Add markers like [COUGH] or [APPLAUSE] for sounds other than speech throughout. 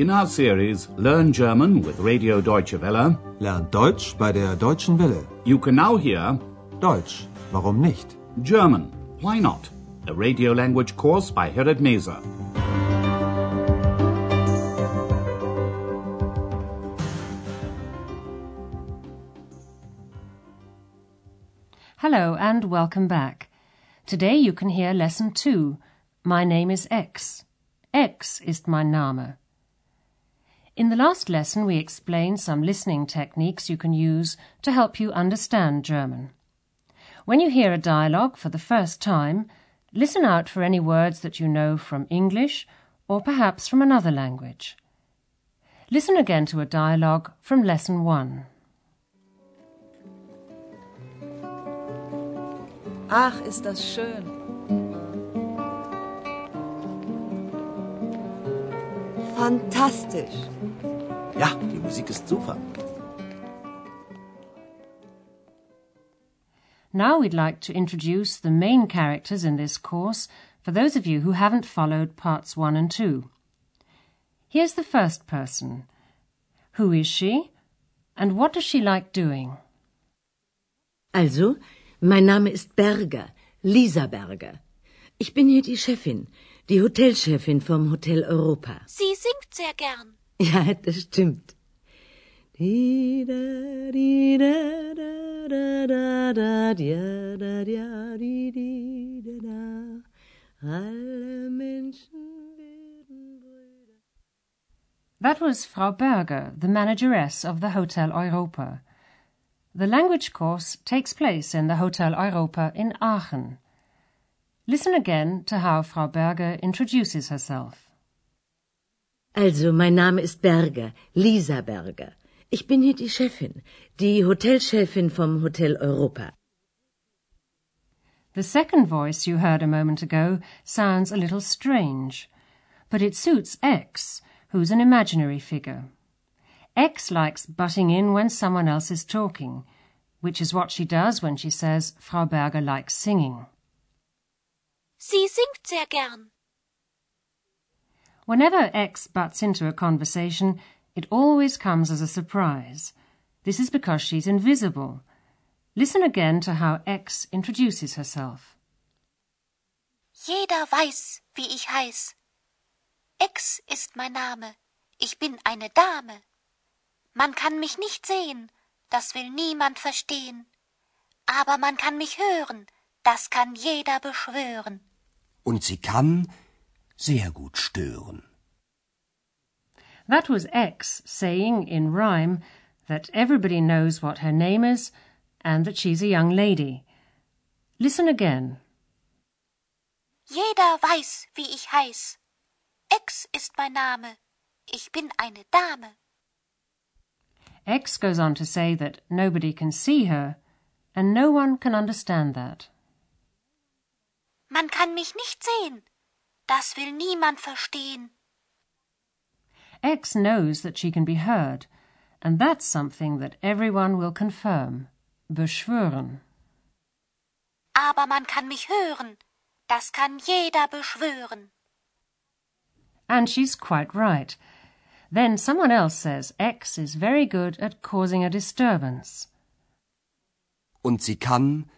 In our series Learn German with Radio Deutsche Welle, Lernt Deutsch bei der Deutschen Welle. you can now hear Deutsch, warum nicht? German, Why Not? A radio language course by Herrad Meese. Hello and welcome back. Today you can hear lesson 2. My name is X. X ist mein Name. In the last lesson we explained some listening techniques you can use to help you understand German. When you hear a dialogue for the first time, listen out for any words that you know from English or perhaps from another language. Listen again to a dialogue from lesson 1. Ach, ist das schön. Fantastisch. Ja, die Musik ist super. Now we'd like to introduce the main characters in this course for those of you who haven't followed parts 1 and 2. Here's the first person. Who is she? And what does she like doing? Also, mein Name ist Berger, Lisa Berger. Ich bin hier die Chefin, die Hotelchefin vom Hotel Europa. Sie singt sehr gern. [LAUGHS] Ja, das stimmt. Alle Menschen werden Brüder. That was Frau Berger, the manageress of the Hotel Europa. The language course takes place in the Hotel Europa in Aachen. Listen again to how Frau Berger introduces herself. Also, mein Name ist Berger, Lisa Berger. Ich bin hier die Chefin, die Hotelchefin vom Hotel Europa. The second voice you heard a moment ago sounds a little strange, but it suits X, who's an imaginary figure. X likes butting in when someone else is talking, which is what she does when she says Frau Berger likes singing. Sie singt sehr gern. Whenever X butts into a conversation, it always comes as a surprise. This is because she's invisible. Listen again to how X introduces herself. Jeder weiß, wie ich heiß. Ex ist mein Name. Ich bin eine Dame. Man kann mich nicht sehen, das will niemand verstehen. Aber man kann mich hören, das kann jeder beschwören. Und sie kann sehr gut stören. That was X saying in rhyme that everybody knows what her name is and that she's a young lady. Listen again. Jeder weiß, wie ich heiß. X ist mein Name. Ich bin eine Dame. X goes on to say that nobody can see her and no one can understand that. Man kann mich nicht sehen. Das will niemand verstehen. X knows that she can be heard, and that's something that everyone will confirm. Beschwören. Aber man kann mich hören. Das kann jeder beschwören. And she's quite right. Then someone else says X is very good at causing a disturbance. Und sie kann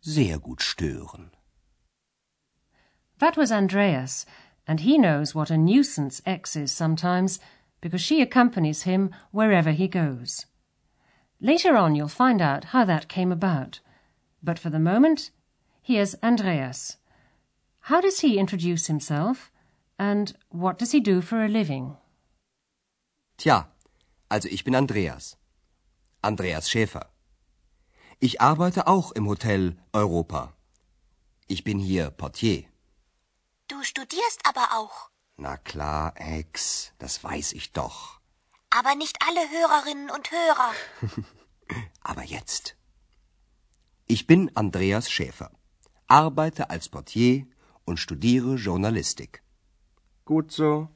sehr gut stören. That was Andreas, and he knows what a nuisance X is sometimes because she accompanies him wherever he goes. Later on you'll find out how that came about. But for the moment, here's Andreas. How does he introduce himself? And what does he do for a living? Tja, also ich bin Andreas. Andreas Schäfer. Ich arbeite auch im Hotel Europa. Ich bin hier Portier. Du studierst aber auch. Na klar, Ex, das weiß ich doch. Aber nicht alle Hörerinnen und Hörer. [LAUGHS] Aber jetzt. Ich bin Andreas Schäfer, arbeite als Portier und studiere Journalistik. Gut so.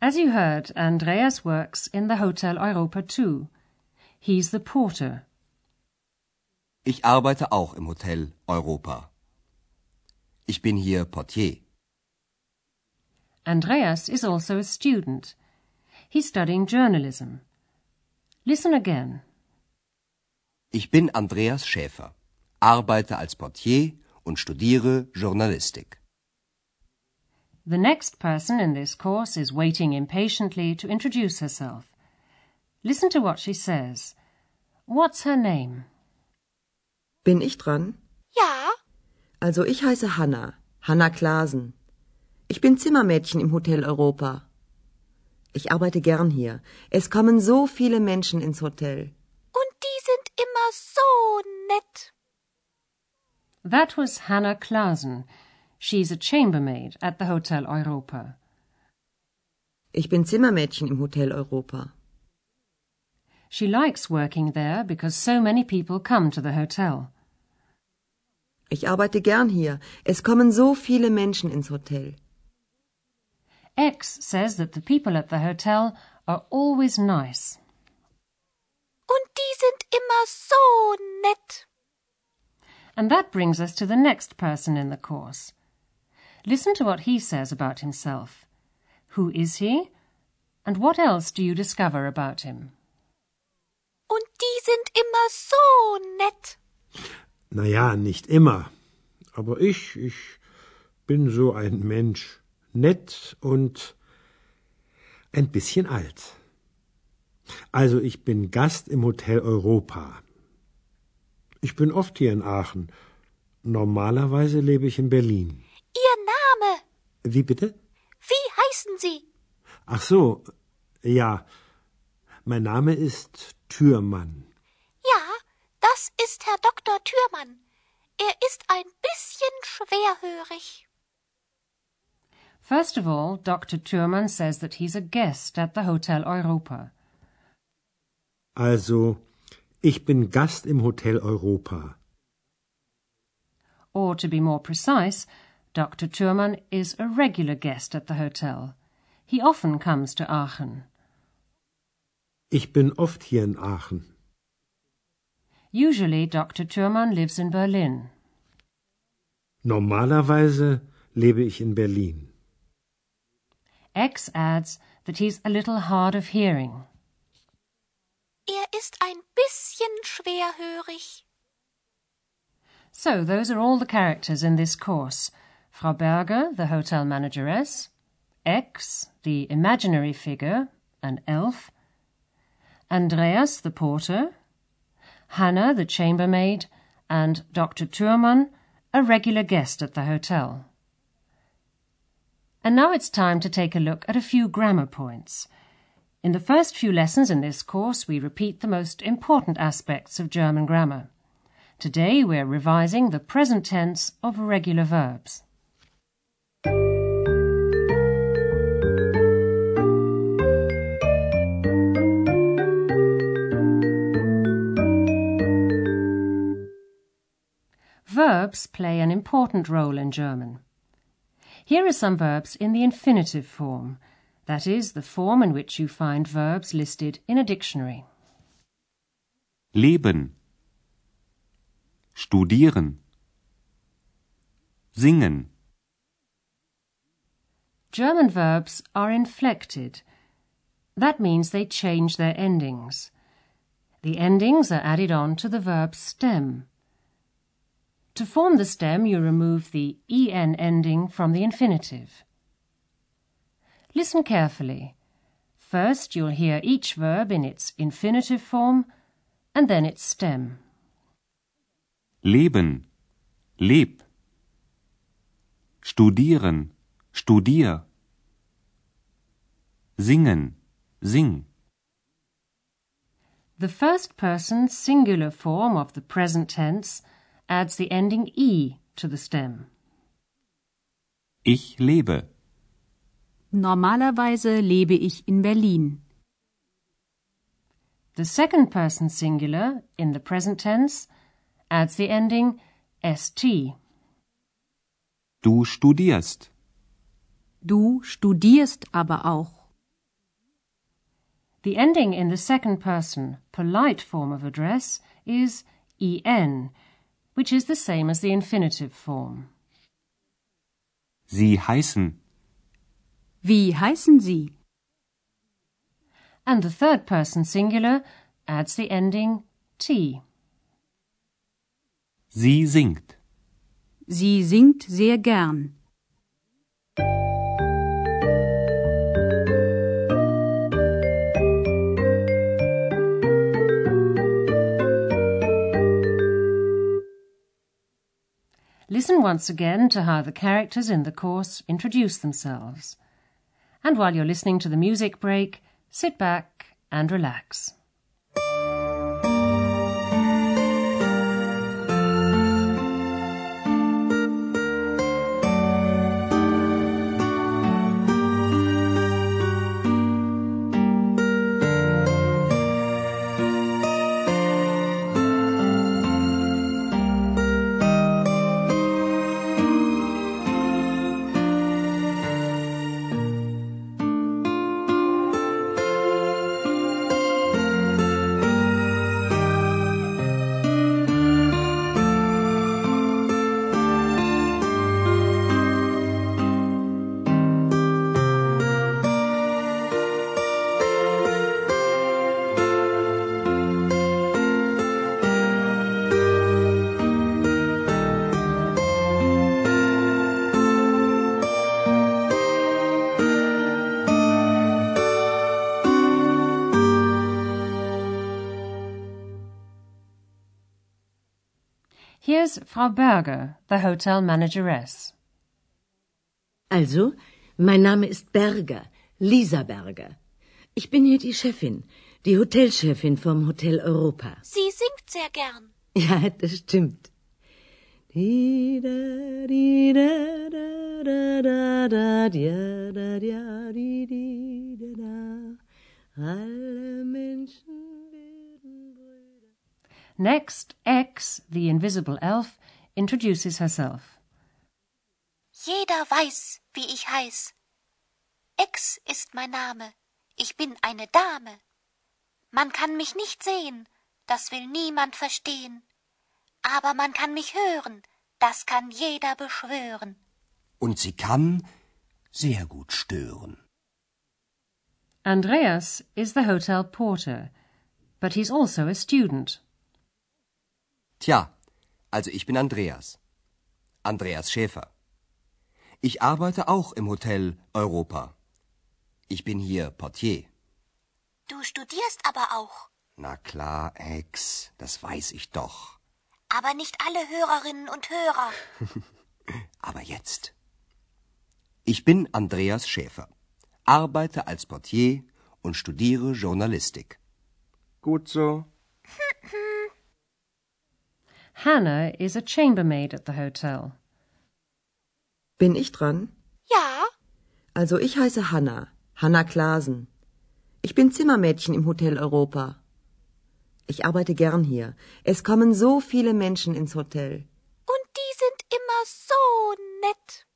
As you heard, Andreas works in the Hotel Europa too. He's the porter. Ich arbeite auch im Hotel Europa. Ich bin hier Portier. Andreas is also a student. He's studying journalism. Listen again. Ich bin Andreas Schäfer, arbeite als Portier und studiere Journalistik. The next person in this course is waiting impatiently to introduce herself. Listen to what she says. What's her name? Bin ich dran? Ja, Also ich heiße Hanna, Hanna Klasen. Ich bin Zimmermädchen im Hotel Europa. Ich arbeite gern hier. Es kommen so viele Menschen ins Hotel. und die sind immer so nett. That was Hannah Clausen. She's a chambermaid at the Hotel Europa. Ich bin Zimmermädchen im Hotel Europa. She likes working there because so many people come to the hotel. Ich arbeite gern hier. Es kommen so viele Menschen ins Hotel. X says that the people at the hotel are always nice. Und die sind immer so nett. And that brings us to the next person in the course. Listen to what he says about himself. Who is he? And what else do you discover about him? Und die sind immer so nett. Naja, nicht immer. Aber ich, ich bin so ein Mensch. Nett und ein bisschen alt. Also ich bin Gast im Hotel Europa. Ich bin oft hier in Aachen. Normalerweise lebe ich in Berlin. Ihr Name. Wie bitte? Wie heißen Sie? Ach so, ja. Mein Name ist Türmann. Ja, das ist Herr Dr. Thürmann. Er ist ein bisschen schwerhörig. First of all, Dr. Thürmann says that he's a guest at the Hotel Europa. Also, ich bin Gast im Hotel Europa. Or to be more precise, Dr. Thürmann is a regular guest at the hotel. He often comes to Aachen. Ich bin oft hier in Aachen. Usually, Dr. Thürmann lives in Berlin. Normalerweise lebe ich in Berlin. X adds that he's a little hard of hearing. Er ist ein bisschen schwerhörig. So, those are all the characters in this course. Frau Berger, the hotel manageress, X, the imaginary figure, an elf, Andreas, the porter, Hannah, the chambermaid, and Dr. Thürmann, a regular guest at the hotel. And now it's time to take a look at a few grammar points. In the first few lessons in this course, we repeat the most important aspects of German grammar. Today we're revising the present tense of regular verbs. Verbs play an important role in German. Here are some verbs in the infinitive form, that is, the form in which you find verbs listed in a dictionary. Leben. Studieren. Singen. German verbs are inflected. That means they change their endings. The endings are added on to the verb stem. To form the stem, you remove the en ending from the infinitive. Listen carefully. First, you'll hear each verb in its infinitive form and then its stem. Leben. Leb. Studieren. Studier. Singen. Sing. The first person singular form of the present tense adds the ending e to the stem. Ich lebe. Normalerweise lebe ich in Berlin. The second person singular in the present tense adds the ending st. Du studierst. Du studierst aber auch. The ending in the second person polite form of address is en, which is the same as the infinitive form. Sie heißen. Wie heißen Sie? And the third person singular adds the ending T. Sie singt. Sie singt sehr gern. Listen once again to how the characters in the course introduce themselves. And while you're listening to the music break, sit back and relax. Frau Berger, the hotel manageress. Also, mein Name ist Berger, Lisa Berger. Ich bin hier die Chefin, die Hotelchefin vom Hotel Europa. Sie singt sehr gern. Ja, das stimmt. Di da Next, X, the invisible elf, introduces herself. Jeder weiß, wie ich heiß. X ist mein Name. Ich bin eine Dame. Man kann mich nicht sehen, das will niemand verstehen. Aber man kann mich hören, das kann jeder beschwören. Und sie kann sehr gut stören. Andreas is the hotel porter, but he's also a student. Tja, also ich bin Andreas. Andreas Schäfer. Ich arbeite auch im Hotel Europa. Ich bin hier Portier. Du studierst aber auch. Na klar, Ex, das weiß ich doch. Aber nicht alle Hörerinnen und Hörer. [LAUGHS] Aber jetzt. Ich bin Andreas Schäfer, arbeite als Portier und studiere Journalistik. Gut so. [LAUGHS] Hannah is a chambermaid at the hotel. Bin ich dran? Ja, Also ich heiße Hanna, Hanna Klasen. Ich bin Zimmermädchen im Hotel Europa. Ich arbeite gern hier. Es kommen so viele Menschen ins Hotel. und die sind immer so nett.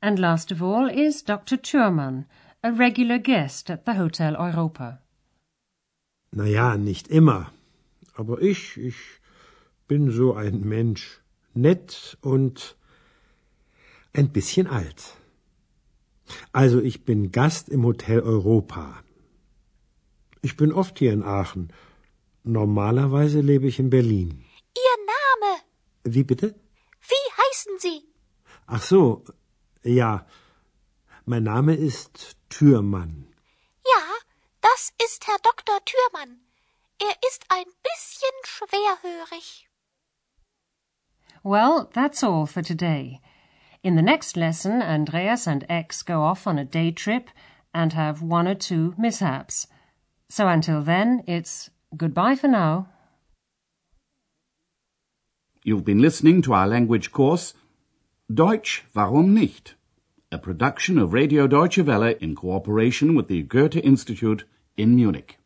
And last of all is Dr. Thürmann, a regular guest at the Hotel Europa. Na ja, nicht immer. Aber ich, ich bin so ein Mensch. Nett und ein bisschen alt. Also ich bin Gast im Hotel Europa. Ich bin oft hier in Aachen. Normalerweise lebe ich in Berlin. Ihr Name, Wie bitte? wie heißen Sie? Ach so, ja. Mein Name ist Türmann. Ja, das ist Herr Dr. Thürmann. Er ist ein bisschen schwerhörig. Well, that's all for today. In the next lesson, Andreas and X go off on a day trip and have one or two mishaps. So until then, it's goodbye for now. You've been listening to our language course Deutsch, warum nicht? A production of Radio Deutsche Welle in cooperation with the Goethe Institute in Munich.